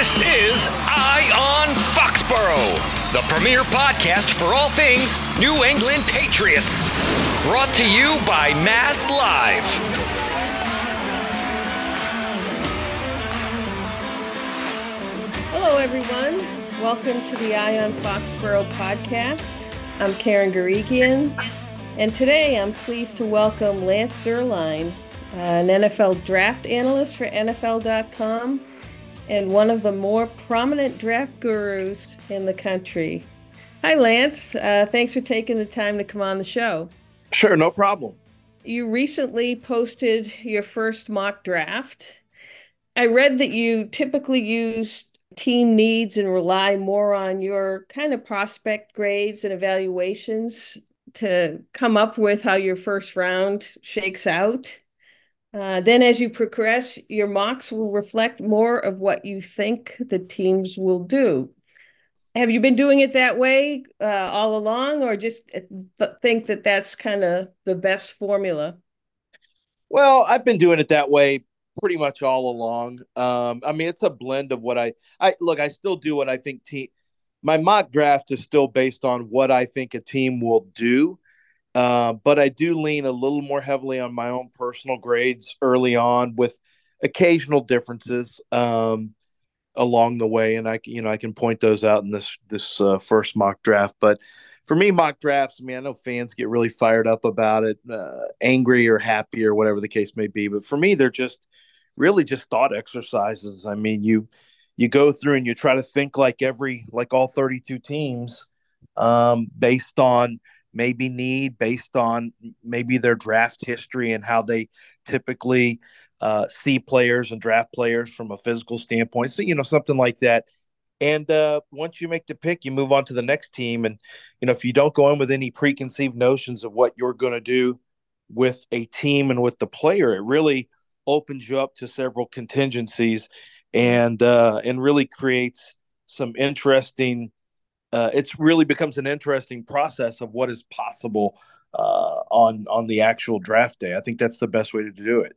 This is Eye on Foxborough, the premier podcast for all things New England Patriots. Brought to you by Mass Live. Hello, everyone. Welcome to the Eye on Foxborough podcast. I'm Karen Guregian, and today I'm pleased to welcome Lance Zierlein, uh, an NFL draft analyst for NFL.com and one of the more prominent draft gurus in the country. Hi, Lance. Uh, thanks for taking the time to come on the show. Sure, no problem. You recently posted your first mock draft. I read that you typically use team needs and rely more on your kind of prospect grades and evaluations to come up with how your first round shakes out. Uh, then, as you progress, your mocks will reflect more of what you think the teams will do. Have you been doing it that way uh, all along, or just uh, think that that's kind of the best formula? Well, I've been doing it that way pretty much all along. Um, I mean, it's a blend of what I I look. I still do what I think team. My mock draft is still based on what I think a team will do, uh, but I do lean a little more heavily on my own personal grades early on, with occasional differences um, along the way, and I you know I can point those out in this this uh, first mock draft, but for me, mock drafts, I mean, I know fans get really fired up about it, uh, angry or happy or whatever the case may be. But for me, they're just really just thought exercises. I mean, you you go through and you try to think like every like all 32 teams um, based on maybe need, based on maybe their draft history and how they typically uh, see players and draft players from a physical standpoint. So you know something like that. And uh, once you make the pick, you move on to the next team. And you know if you don't go in with any preconceived notions of what you're going to do with a team and with the player, it really opens you up to several contingencies and uh, and really creates some interesting uh, it's really becomes an interesting process of what is possible uh, on on the actual draft day. I think that's the best way to do it.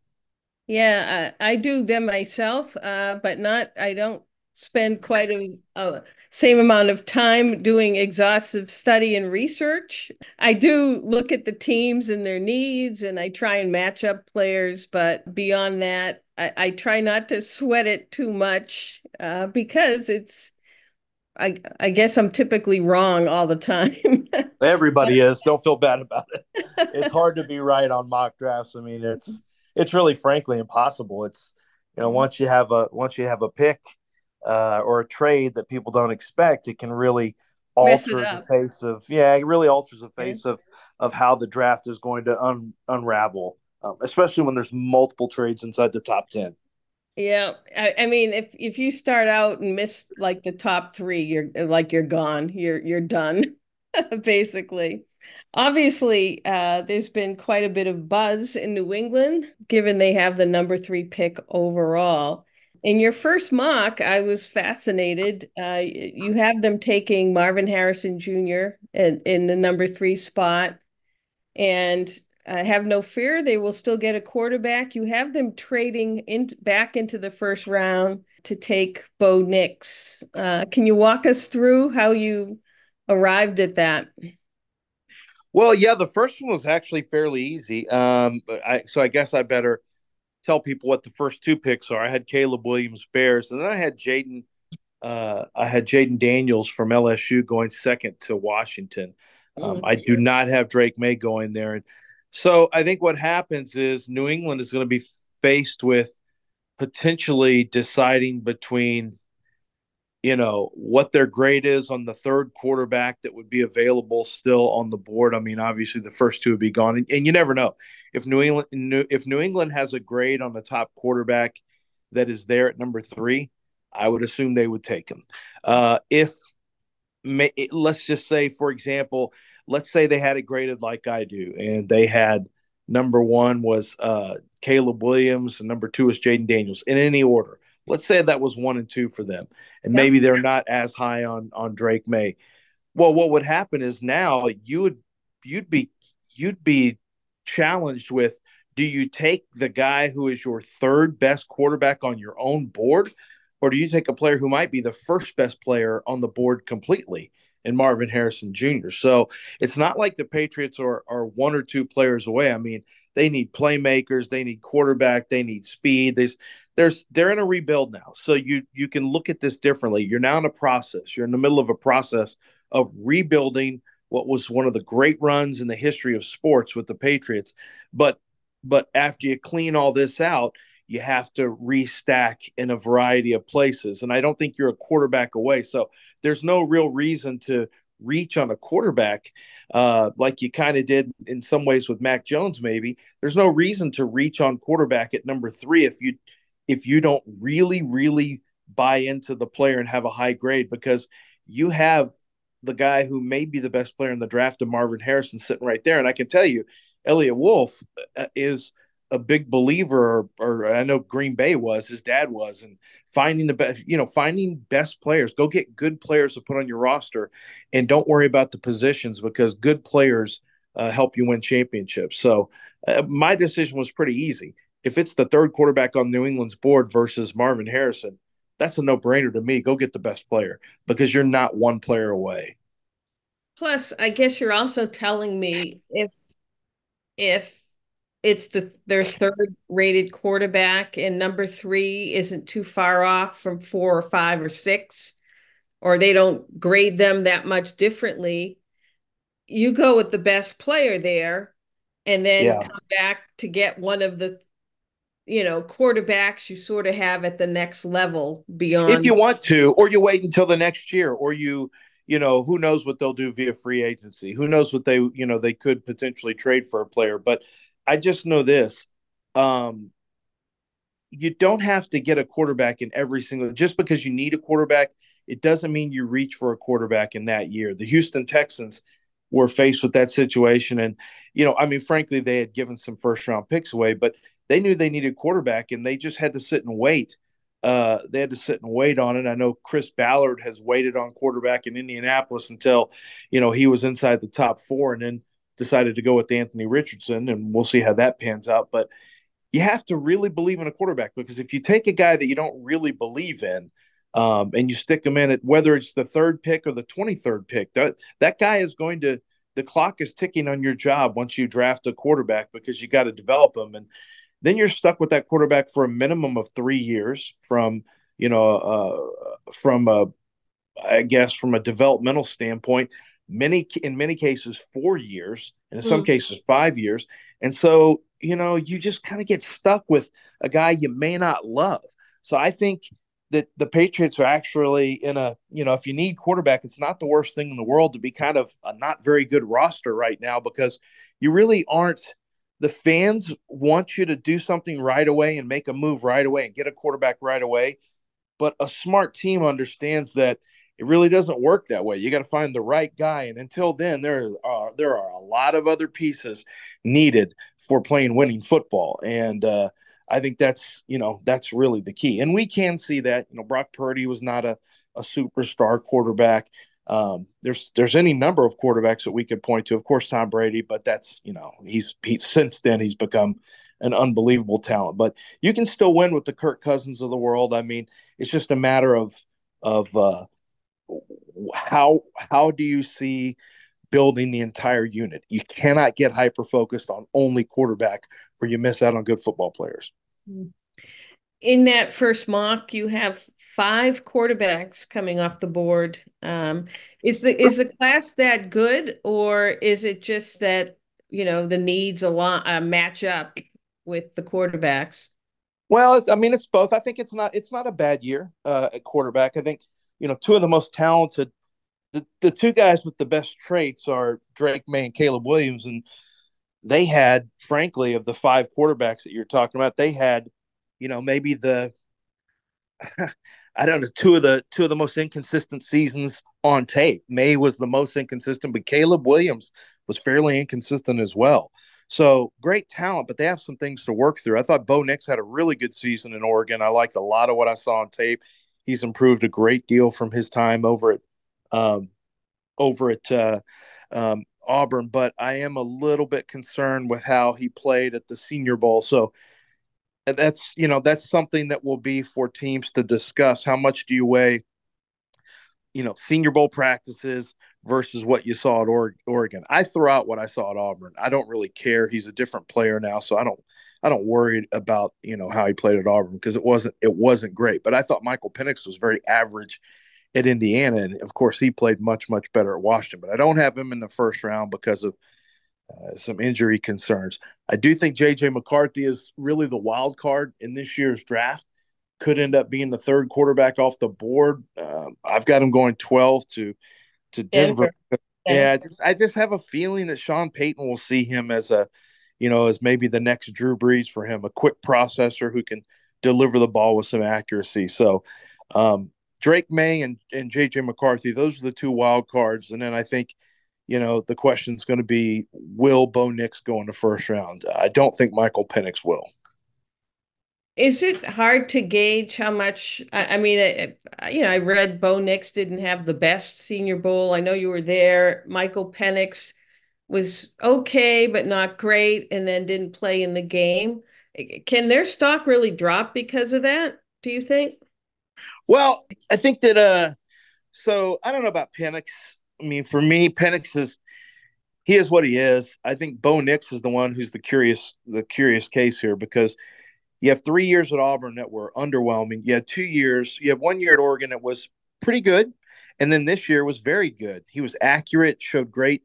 Yeah, I, I do them myself, uh, but not. I don't spend quite a, a, same amount of time doing exhaustive study and research. I do look at the teams and their needs and I try and match up players, but beyond that, I, I try not to sweat it too much uh, because it's I, I guess I'm typically wrong all the time. Everybody is. Don't feel bad about it. It's hard to be right on mock drafts. I mean, it's it's really frankly impossible. It's you know, once you have a once you have a pick, uh, or a trade that people don't expect, it can really alter the face of yeah, it really alters the face of of how the draft is going to un, unravel, um, especially when there's multiple trades inside the top ten. Yeah, I, I, mean, if if you start out and miss like the top three, you're like you're gone. You're you're done, basically. Obviously, uh, there's been quite a bit of buzz in New England, given they have the number three pick overall in your first mock, I was fascinated. Uh, you have them taking Marvin Harrison Jr. in, in the number three spot. And uh, have no fear, they will still get a quarterback. You have them trading in, back into the first round to take Bo Nix. Uh, can you walk us through how you arrived at that? Well, yeah, the first one was actually fairly easy. Um, I, so I guess I better – tell people what the first two picks are. I had Caleb Williams Bears, and then I had Jayden. Uh, I had Jayden Daniels from LSU going second to Washington. Um, I do not have Drake Maye going there, and so I think what happens is New England is going to be faced with potentially deciding between you know what their grade is on the third quarterback that would be available still on the board. I mean, obviously the first two would be gone, and, and you never know if New England if New England has a grade on the top quarterback that is there at number three. I would assume they would take him. Uh, if may, let's just say, for example, let's say they had it graded like I do, and they had number one was uh, Caleb Williams, and number two is Jayden Daniels in any order. Let's say that was one and two for them, and maybe they're not as high on on Drake Maye. Well, what would happen is now you would you'd be you'd be challenged with do you take the guy who is your third best quarterback on your own board or do you take a player who might be the first best player on the board completely in Marvin Harrison Jr.? So it's not like the Patriots are, are one or two players away. I mean, they need playmakers, they need quarterback, they need speed. There's there's they're in a rebuild now. So you you can look at this differently. You're now in a process. You're in the middle of a process of rebuilding what was one of the great runs in the history of sports with the Patriots. But but after you clean all this out, you have to restack in a variety of places. And I don't think you're a quarterback away. So there's no real reason to reach on a quarterback uh, like you kind of did in some ways with Mac Jones. Maybe there's no reason to reach on quarterback at number three if you if you don't really really buy into the player and have a high grade because you have the guy who may be the best player in the draft of Marvin Harrison sitting right there. And I can tell you, Eliot Wolf uh, is a big believer, or, or, I know Green Bay was, his dad was, and finding the best, you know, finding best players. Go get good players to put on your roster, and don't worry about the positions because good players uh, help you win championships. So uh, my decision was pretty easy. If it's the third quarterback on New England's board versus Marvin Harrison, that's a no brainer to me. Go get the best player because you're not one player away. Plus, I guess you're also telling me if if it's the their third rated quarterback and number three isn't too far off from four or five or six, or they don't grade them that much differently, you go with the best player there and then yeah. come back to get one of the you know quarterbacks you sort of have at the next level beyond if you want to or you wait until the next year or you you know who knows what they'll do via free agency who knows what they you know they could potentially trade for a player but I just know this. Um, you don't have to get a quarterback in every single just because you need a quarterback it doesn't mean you reach for a quarterback in that year the houston texans were faced with that situation and you know i mean frankly they had given some first round picks away but they knew they needed quarterback and they just had to sit and wait uh, they had to sit and wait on it i know chris ballard has waited on quarterback in indianapolis until you know he was inside the top four and then decided to go with Anthony Richardson, and we'll see how that pans out. But you have to really believe in a quarterback because if you take a guy that you don't really believe in, um, and you stick him in it, whether it's the third pick or the 23rd pick, that, that guy is going to, the clock is ticking on your job once you draft a quarterback because you got to develop him. And then you're stuck with that quarterback for a minimum of three years from, you know, uh, from a, I guess, from a developmental standpoint many in many cases four years and in some mm. cases five years. And so you know you just kind of get stuck with a guy you may not love. So i think that the patriots are actually in a you know if you need quarterback it's not the worst thing in the world to be kind of a not very good roster right now because you really aren't the fans want you to do something right away and make a move right away and get a quarterback right away. But a smart team understands that it really doesn't work that way. You got to find the right guy, and until then, there are there are a lot of other pieces needed for playing winning football, and uh, I think that's you know that's really the key. And we can see that you know Brock Purdy was not a a superstar quarterback. Um, there's there's any number of quarterbacks that we could point to. Of course, Tom Brady, but that's you know he's he's since then he's become an unbelievable talent. But you can still win with the Kirk Cousins of the world. I mean, it's just a matter of of uh, how how do you see building the entire unit? You cannot get hyper focused on only quarterback or you miss out on good football players. In that first mock, you have five quarterbacks coming off the board. Um, is the is the class that good, or is it just that you know the needs a lot uh, match up with the quarterbacks? Well, I mean, it's both. I think it's not it's not a bad year uh, at quarterback. I think you know, two of the most talented, the, the two guys with the best traits are Drake Maye and Caleb Williams. And they had, frankly, of the five quarterbacks that you're talking about, they had, you know, maybe the, I don't know, two of the two of the most inconsistent seasons on tape. Maye was the most inconsistent, but Caleb Williams was fairly inconsistent as well. So great talent, but they have some things to work through. I thought Bo Nix had a really good season in Oregon. I liked a lot of what I saw on tape. He's improved a great deal from his time over at um, over at uh, um, Auburn, but I am a little bit concerned with how he played at the Senior Bowl. So that's you know that's something that will be for teams to discuss. How much do you weigh, you know, Senior Bowl practices versus what you saw at Oregon? I throw out what I saw at Auburn. I don't really care. He's a different player now, so I don't I don't worry about you know how he played at Auburn because it wasn't it wasn't great. But I thought Michael Penix was very average at Indiana, and of course he played much much better at Washington. But I don't have him in the first round because of uh, some injury concerns. I do think JJ McCarthy is really the wild card in this year's draft. Could end up being the third quarterback off the board. Uh, I've got him going 12 to to Denver. Denver. Yeah, I just, I just have a feeling that Sean Payton will see him as a, you know, as maybe the next Drew Brees for him, a quick processor who can deliver the ball with some accuracy. So, um, Drake Maye and, and JJ McCarthy, those are the two wild cards. And then I think you know, the question is going to be will Bo Nix go in the first round? I don't think Michael Penix will. Is it hard to gauge how much? I, I mean, I, you know, I read Bo Nix didn't have the best Senior Bowl. I know you were there. Michael Penix was okay, but not great, and then didn't play in the game. Can their stock really drop because of that? Do you think? Well, I think that. uh So I don't know about Penix. I mean, for me, Penix is he is what he is. I think Bo Nix is the one who's the curious the curious case here because you have three years at Auburn that were underwhelming. You had two years. You have one year at Oregon that was pretty good, and then this year was very good. He was accurate, showed great.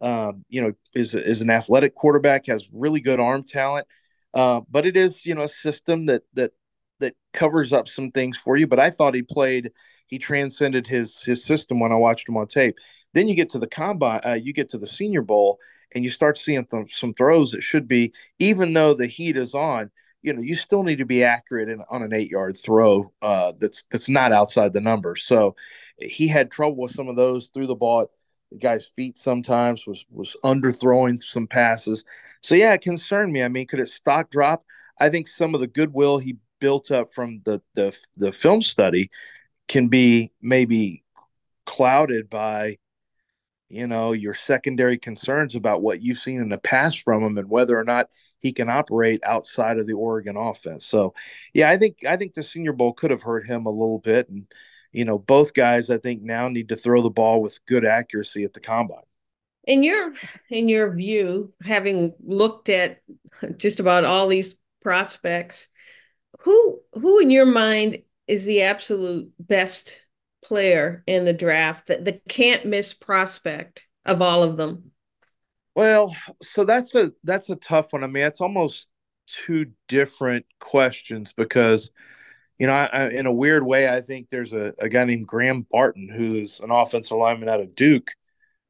Um, you know, is is an athletic quarterback, has really good arm talent. Uh, but it is you know a system that that that covers up some things for you. But I thought he played he transcended his his system when I watched him on tape. Then you get to the combine, uh, you get to the Senior Bowl, and you start seeing th- some throws that should be, even though the heat is on, you know, you still need to be accurate in, on an eight yard throw uh, that's that's not outside the numbers. So he had trouble with some of those through the ball at the guy's feet sometimes was was underthrowing some passes. So yeah, it concerned me. I mean, could it stock drop? I think some of the goodwill he built up from the the the film study can be maybe clouded by you know your secondary concerns about what you've seen in the past from him and whether or not he can operate outside of the Oregon offense. So, yeah, I think I think the Senior Bowl could have hurt him a little bit, and you know both guys I think now need to throw the ball with good accuracy at the combine. In your in your view, having looked at just about all these prospects, who who in your mind is the absolute best player in the draft, the, the can't miss prospect of all of them? Well, so that's a that's a tough one. I mean, it's almost two different questions because, you know, I, I, in a weird way, I think there's a, a guy named Graham Barton who's an offensive lineman out of Duke,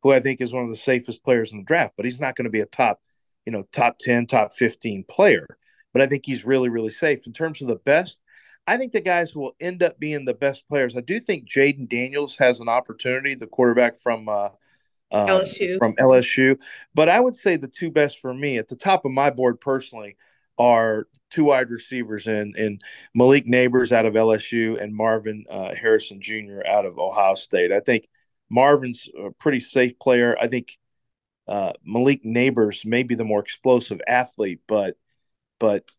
who I think is one of the safest players in the draft, but he's not going to be a top, you know, top 10, top 15 player. But I think he's really, really safe. In terms of the best, I think the guys who will end up being the best players. I do think Jayden Daniels has an opportunity, the quarterback from uh, um, LSU. From LSU, but I would say the two best for me at the top of my board personally are two wide receivers in in Malik Nabers out of LSU and Marvin uh, Harrison Jr. out of Ohio State. I think Marvin's a pretty safe player. I think uh, Malik Nabers may be the more explosive athlete, but but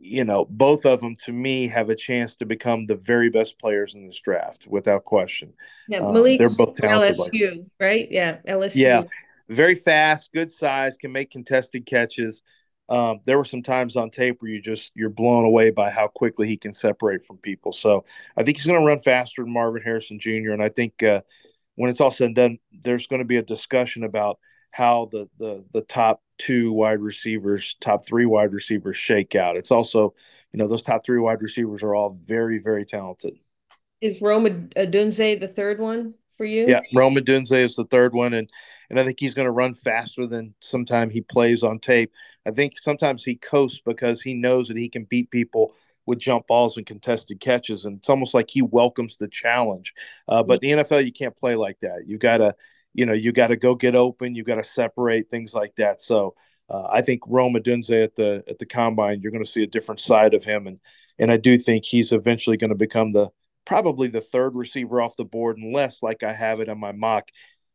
you know, both of them to me have a chance to become the very best players in this draft without question. Yeah, um, Malik's they're both talented. LSU, like right? Yeah, LSU. Yeah, very fast, good size, can make contested catches. Um, there were some times on tape where you just you're blown away by how quickly he can separate from people. So I think he's going to run faster than Marvin Harrison Jr. And I think uh, when it's all said and done, there's going to be a discussion about how the the the top two wide receivers, top three wide receivers shake out. It's also, you know, those top three wide receivers are all very, very talented. Is Rome Odunze the third one for you? Yeah, Rome Odunze is the third one, and and I think he's going to run faster than sometime he plays on tape. I think sometimes he coasts because he knows that he can beat people with jump balls and contested catches, and it's almost like he welcomes the challenge. Uh, but in the NFL, you can't play like that. You've got to you know you got to go get open you got to separate things like that. So uh, I think Rome Odunze at the at the combine you're going to see a different side of him. And and I do think he's eventually going to become the probably the third receiver off the board unless like I have it on my mock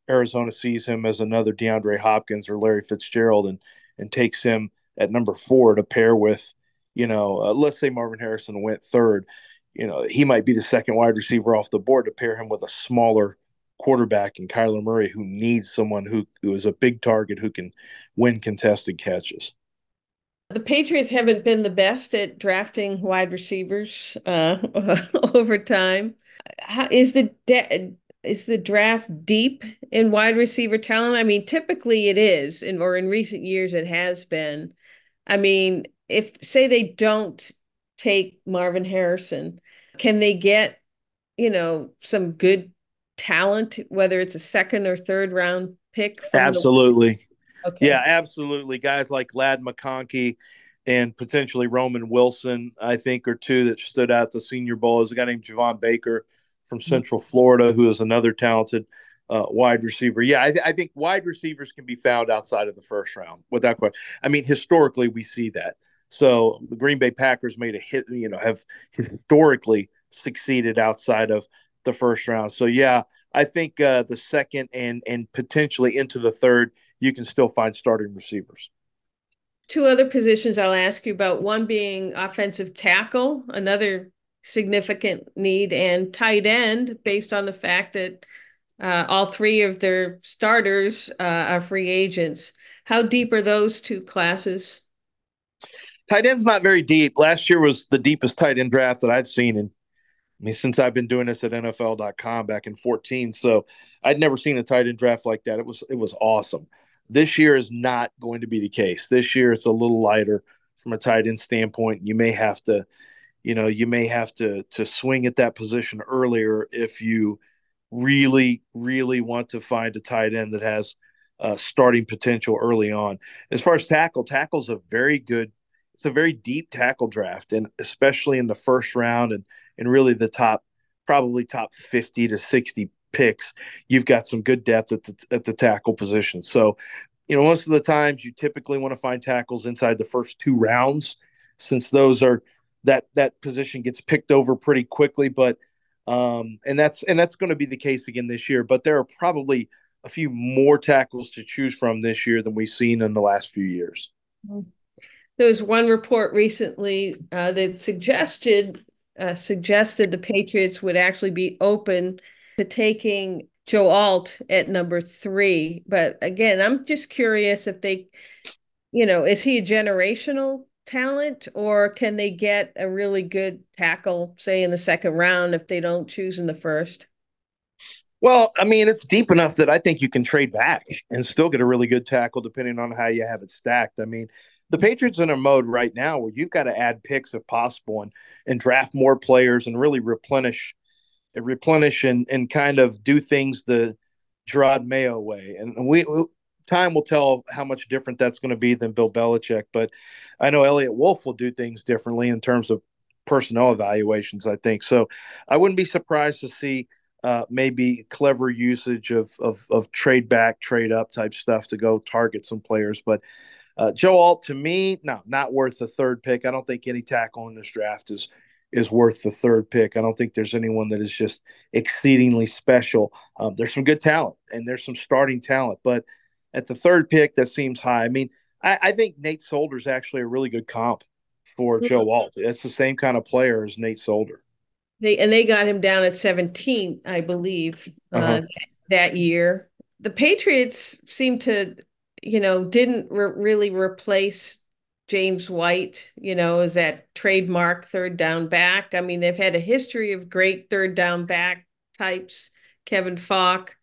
Arizona sees him as another DeAndre Hopkins or Larry Fitzgerald and and takes him at number 4 to pair with you know, uh, let's say Marvin Harrison went third, you know, he might be the second wide receiver off the board to pair him with a smaller quarterback in Kyler Murray who needs someone who, who is a big target who can win contested catches. The Patriots haven't been the best at drafting wide receivers uh, over time. How, is the de- is the draft deep in wide receiver talent? I mean, typically it is, in, or in recent years it has been. I mean, if say they don't take Marvin Harrison, can they get, you know, some good talent, whether it's a second or third round pick? absolutely. The... Okay. Yeah, absolutely. Guys like Ladd McConkey and potentially Roman Wilson, I think, are two that stood out the Senior Bowl. Is a guy named Javon Baker from mm-hmm. Central Florida, who is another talented uh, wide receiver. Yeah, I, th- I, think wide receivers can be found outside of the first round without question. I mean, historically, we see that. So the Green Bay Packers made a hit, you know, have historically succeeded outside of the first round. So yeah, I think uh, the second and and potentially into the third, you can still find starting receivers. Two other positions I'll ask you about. One being offensive tackle, another significant need, and tight end, based on the fact that uh, all three of their starters uh, are free agents. How deep are those two classes? Tight end's not very deep. Last year was the deepest tight end draft that I've seen in I mean, since I've been doing this at NFL.com back in 14. So I'd never seen a tight end draft like that. It was it was awesome. This year is not going to be the case. This year it's a little lighter from a tight end standpoint. You may have to, you know, you may have to to swing at that position earlier if you really, really want to find a tight end that has uh, starting potential early on. As far as tackle, tackle's a very good it's a very deep tackle draft, and especially in the first round and and really the top, probably top fifty to sixty picks, you've got some good depth at the at the tackle position. So, you know, most of the times you typically want to find tackles inside the first two rounds, since those are that that position gets picked over pretty quickly. But um, and that's and that's going to be the case again this year. But there are probably a few more tackles to choose from this year than we've seen in the last few years. Mm-hmm. There was one report recently uh, that suggested uh, suggested the Patriots would actually be open to taking Joe Alt at number three. But again, I'm just curious if they, you know, is he a generational talent or can they get a really good tackle, say in the second round, if they don't choose in the first? Well, I mean, it's deep enough that I think you can trade back and still get a really good tackle depending on how you have it stacked. I mean, the Patriots in a mode right now where you've got to add picks if possible and and draft more players and really replenish replenish and, and kind of do things the Jerod Mayo way. And we time will tell how much different that's going to be than Bill Belichick. But I know Eliot Wolf will do things differently in terms of personnel evaluations, I think. So I wouldn't be surprised to see uh, maybe clever usage of, of, of trade back, trade up type stuff to go target some players. But uh, Joe Alt, to me, no, not worth the third pick. I don't think any tackle in this draft is is worth the third pick. I don't think there's anyone that is just exceedingly special. Um, there's some good talent and there's some starting talent, but at the third pick, that seems high. I mean, I, I think Nate Solder is actually a really good comp for mm-hmm. Joe Alt. That's the same kind of player as Nate Solder. They and they got him down at 17, I believe, uh, uh-huh. uh, that year. The Patriots seem to you know, didn't re- really replace James White, you know, as that trademark third down back. I mean, they've had a history of great third down back types, Kevin Faulk,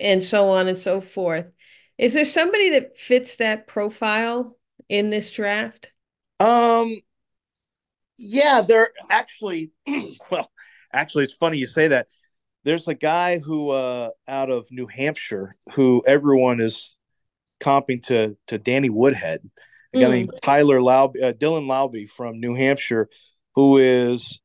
and so on and so forth. Is there somebody that fits that profile in this draft? Um, yeah, they're actually, well, actually, it's funny you say that. There's a guy who, uh, out of New Hampshire, who everyone is comping to to Danny Woodhead, a guy mm. named Tyler Laube, uh, Dylan Laube from New Hampshire, who is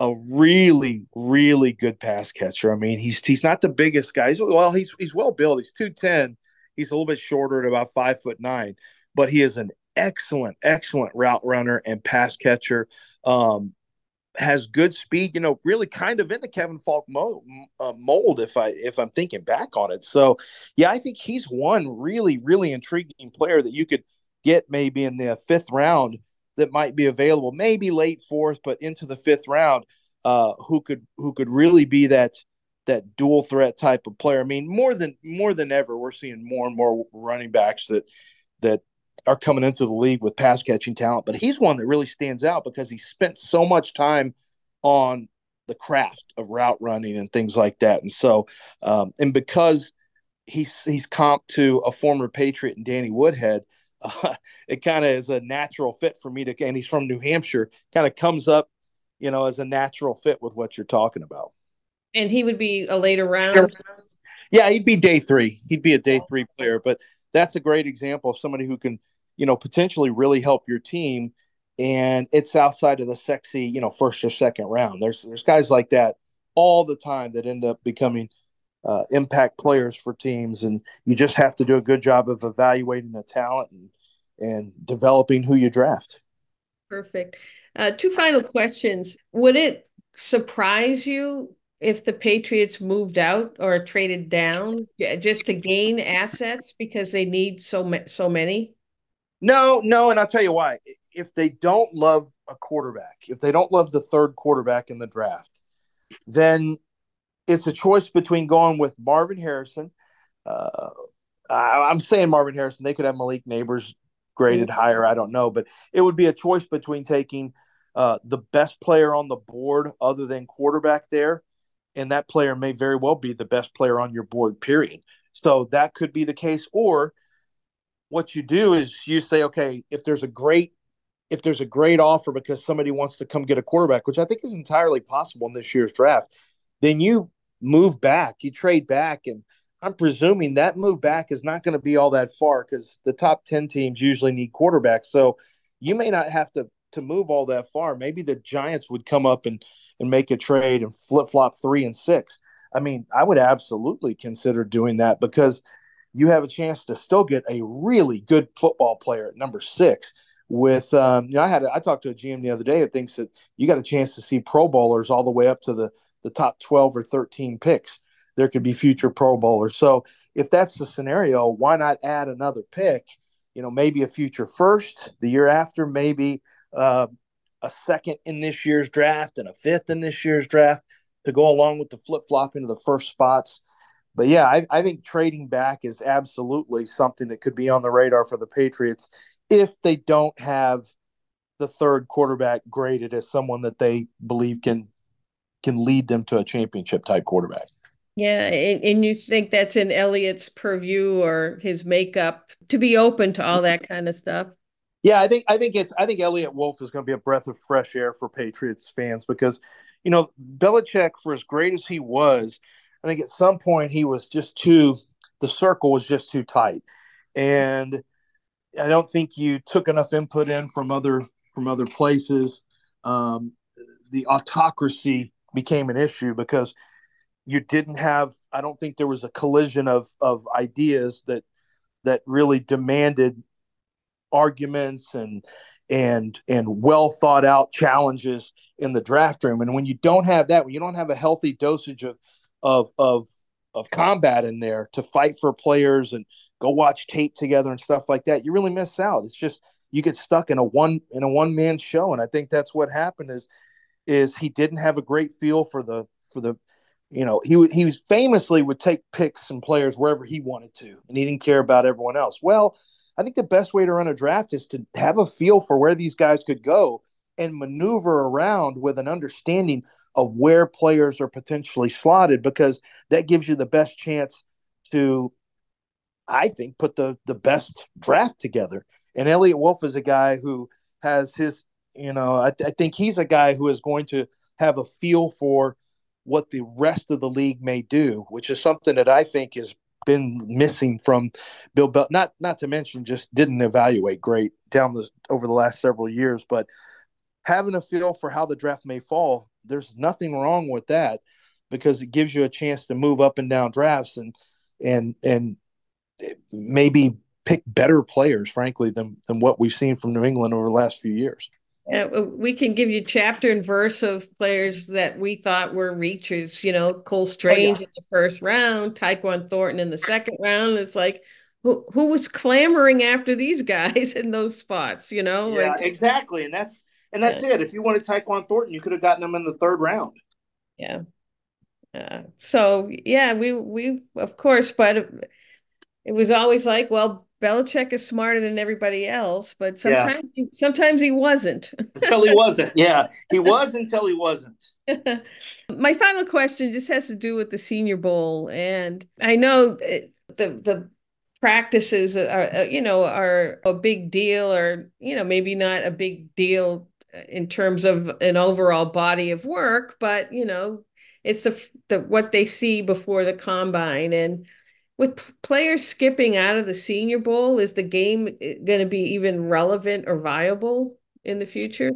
a really really good pass catcher. I mean, he's he's not the biggest guy. He's, well, he's he's well built. He's two ten. He's a little bit shorter at about five foot nine, but he is an excellent excellent route runner and pass catcher. Um, has good speed, you know, really kind of in the Kevin Faulk mold, uh, mold if I if I'm thinking back on it. So, yeah, I think he's one really really intriguing player that you could get maybe in the fifth round that might be available, maybe late fourth, but into the fifth round, uh, who could who could really be that that dual threat type of player. I mean, more than more than ever, we're seeing more and more running backs that that are coming into the league with pass catching talent. But he's one that really stands out because he spent so much time on the craft of route running and things like that. And so, um, and because he's he's comped to a former Patriot and Danny Woodhead, uh, it kind of is a natural fit for me to. And he's from New Hampshire, kind of comes up, you know, as a natural fit with what you're talking about. And he would be a later round. Yeah, he'd be day three. He'd be a day three player, but that's a great example of somebody who can, you know, potentially really help your team. And it's outside of the sexy, you know, first or second round. There's there's guys like that all the time that end up becoming uh, impact players for teams, and you just have to do a good job of evaluating the talent and and developing who you draft. Perfect. Uh, two final questions. Would it surprise you if the Patriots moved out or traded down just to gain assets because they need so so many? No, no, and I'll tell you why. If they don't love a quarterback, if they don't love the third quarterback in the draft, then it's a choice between going with Marvin Harrison. Uh, I, am saying Marvin Harrison. They could have Malik Nabers graded mm-hmm. higher. I don't know, but it would be a choice between taking uh, the best player on the board other than quarterback there and that player may very well be the best player on your board, period. So that could be the case. Or what you do is you say, okay, if there's a great if there's a great offer because somebody wants to come get a quarterback, which I think is entirely possible in this year's draft, then you move back, you trade back, and I'm presuming that move back is not going to be all that far because the top 10 teams usually need quarterbacks. So you may not have to to move all that far. Maybe the Giants would come up and and make a trade and flip flop three and six. I mean, I would absolutely consider doing that because you have a chance to still get a really good football player at number six. With um, you know, I had I talked to a GM the other day that thinks that you got a chance to see Pro Bowlers all the way up to the the top twelve or thirteen picks. There could be future Pro Bowlers. So if that's the scenario, why not add another pick? You know, maybe a future first the year after, maybe uh, a second in this year's draft and a fifth in this year's draft to go along with the flip flop into the first spots. But yeah, I, I, think trading back is absolutely something that could be on the radar for the Patriots if they don't have the third quarterback graded as someone that they believe can can lead them to a championship type quarterback. Yeah, and, and you think that's in Eliot's purview or his makeup to be open to all that kind of stuff? Yeah, I think I think it's I think Eliot Wolf is going to be a breath of fresh air for Patriots fans because, you know, Belichick, for as great as he was, I think at some point he was just too the circle was just too tight, and I don't think you took enough input in from other from other places. Um, the autocracy became an issue because you didn't have. I don't think there was a collision of of ideas that that really demanded arguments and and and well thought out challenges in the draft room. And when you don't have that, when you don't have a healthy dosage of of of of combat in there to fight for players and go watch tape together and stuff like that, you really miss out. It's just you get stuck in a one in a one man show, and I think that's what happened. Is is he didn't have a great feel for the for the you know he he was famously would take picks and players wherever he wanted to, and he didn't care about everyone else. Well, I think the best way to run a draft is to have a feel for where these guys could go and maneuver around with an understanding of where players are potentially slotted because that gives you the best chance to I think put the the best draft together. And Eliot Wolf is a guy who has his, you know, I, I think he's a guy who is going to have a feel for what the rest of the league may do, which is something that I think has been missing from Bill Bell. Not not to mention just didn't evaluate great down the over the last several years, but having a feel for how the draft may fall, there's nothing wrong with that because it gives you a chance to move up and down drafts and and and maybe pick better players, frankly, than than what we've seen from New England over the last few years. Yeah, we can give you chapter and verse of players that we thought were reachers. You know, Cole Strange oh, yeah. in the first round, Tyquan Thornton in the second round. It's like, who who was clamoring after these guys in those spots, you know? Yeah, like, exactly. And that's and that's yeah. it. If you wanted Tyquan Thornton, you could have gotten him in the third round. Yeah. Uh, so yeah, we we of course, but it, it was always like, well, Belichick is smarter than everybody else, but sometimes yeah. he, sometimes he wasn't. until he wasn't. Yeah, he was until he wasn't. My final question just has to do with the Senior Bowl, and I know the the practices are you know are a big deal, or you know maybe not a big deal in terms of an overall body of work, but you know it's the the what they see before the combine and with players skipping out of the Senior Bowl, is the game eh, going to be even relevant or viable in the future?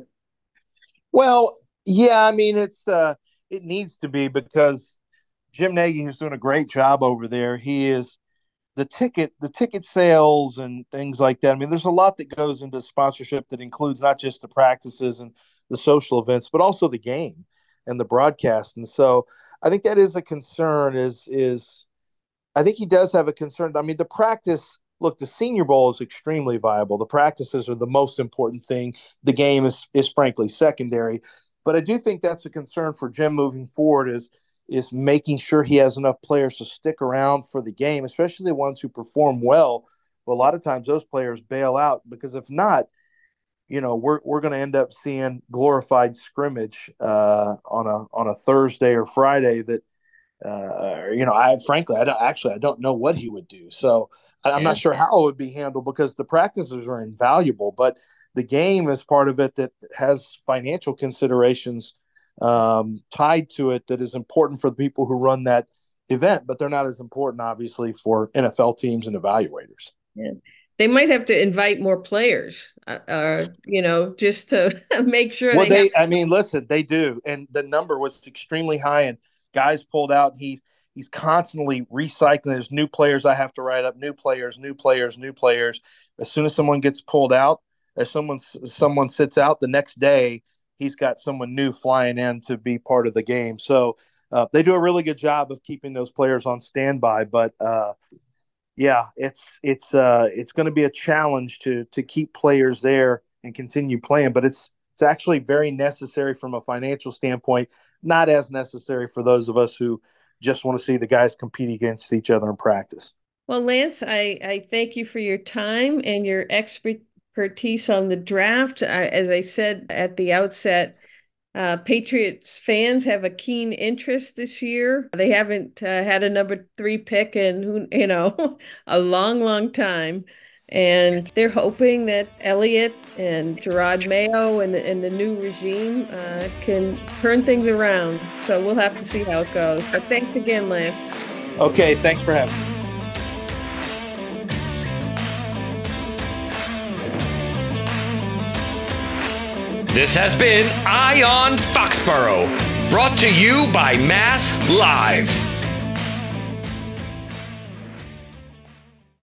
Well, yeah, I mean it's uh it needs to be because Jim Nagy, who's doing a great job over there, he is the ticket the ticket sales and things like that. I mean, there's a lot that goes into sponsorship that includes not just the practices and the social events, but also the game and the broadcast. And so I think that is a concern is is I think he does have a concern. I mean, the practice look, the Senior Bowl is extremely viable. The practices are the most important thing. The game is is frankly secondary. But I do think that's a concern for Jim moving forward is is making sure he has enough players to stick around for the game, especially the ones who perform well. But a lot of times those players bail out because if not, you know, we're we're going to end up seeing glorified scrimmage uh, on a on a Thursday or Friday that uh, you know, I frankly, I don't actually, I don't know what he would do. So I, am not sure how it would be handled because the practices are invaluable, but the game is part of it that has financial considerations um, tied to it that is important for the people who run that event, but they're not as important, obviously, for NFL teams and evaluators. Yeah. They might have to invite more players, uh, uh you know, just to make sure. Well, they, they have- I mean, listen, they do, and the number was extremely high, and guys pulled out. He's he's constantly recycling. There's new players I have to write up, new players, new players, new players. As soon as someone gets pulled out, as someone someone sits out, the next day he's got someone new flying in to be part of the game. So uh, they do a really good job of keeping those players on standby. But uh, yeah, it's it's uh, it's going to be a challenge to to keep players there and continue playing. But it's it's actually very necessary from a financial standpoint not as necessary for those of us who just want to see the guys compete against each other in practice. Well, Lance, I, I thank you for your time and your expertise on the draft. I, as I said at the outset, uh, Patriots fans have a keen interest this year. They haven't uh, had a number three pick in who you know a long, long time. And they're hoping that Eliot and Jerod Mayo and, and the new regime uh, can turn things around. So we'll have to see how it goes. But thanks again, Lance. Okay, thanks for having me. This has been Eye on Foxborough, brought to you by Mass Live.